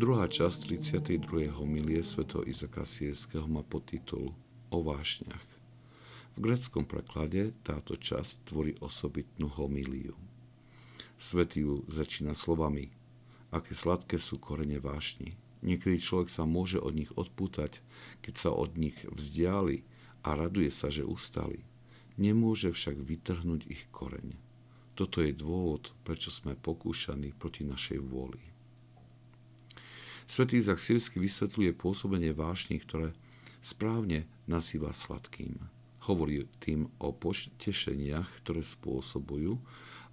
časť 32. homilie sv. Izaka Sierského má podtitul O vášňach. V greckom preklade táto časť tvorí osobitnú homíliu. Svetý ju začína slovami Aké sladké sú korene vášni. Niekedy človek sa môže od nich odpútať, keď sa od nich vzdiali a raduje sa, že ustali. Nemôže však vytrhnúť ich koreň. Toto je dôvod, prečo sme pokúšaní proti našej vôli. Svetý Izak Sírsky vysvetľuje pôsobenie vášni, ktoré správne nazýva sladkým. Hovorí tým o potešeniach, ktoré spôsobujú,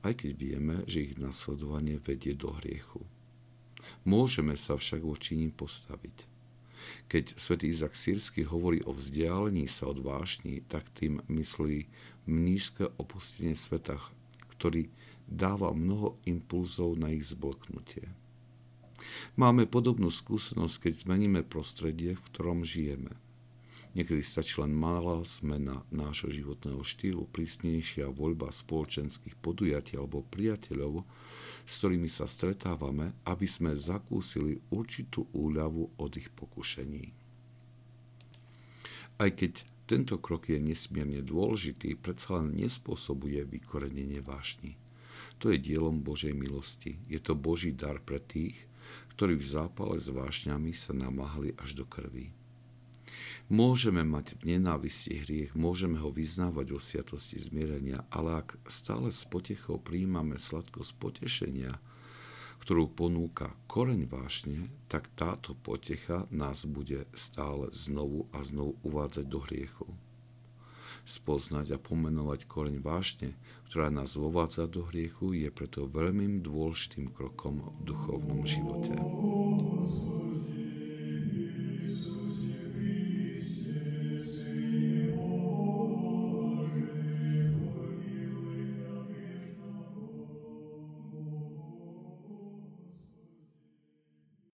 aj keď vieme, že ich nasledovanie vedie do hriechu. Môžeme sa však voči ním postaviť. Keď svätý Izak Sírsky hovorí o vzdialení sa od vášni, tak tým myslí mnížské opustenie sveta, ktorý dáva mnoho impulzov na ich zbloknutie. Máme podobnú skúsenosť, keď zmeníme prostredie, v ktorom žijeme – Niekedy stačí len malá zmena nášho životného štýlu, prísnejšia voľba spoločenských podujatí alebo priateľov, s ktorými sa stretávame, aby sme zakúsili určitú úľavu od ich pokušení. Aj keď tento krok je nesmierne dôležitý, predsa len nespôsobuje vykorenenie vášni. To je dielom Božej milosti. Je to Boží dar pre tých, ktorí v zápale s vášňami sa namáhali až do krvi. Môžeme mať v nenávisti hriech, môžeme ho vyznávať o sviatosti zmierenia, ale ak stále s potechou príjmame sladkosť potešenia, ktorú ponúka koreň vášne, tak táto potecha nás bude stále znovu a znovu uvádzať do hriechu. Spoznať a pomenovať koreň vášne, ktorá nás vovádza do hriechu, je preto veľmi dôležitým krokom v duchovnom živote.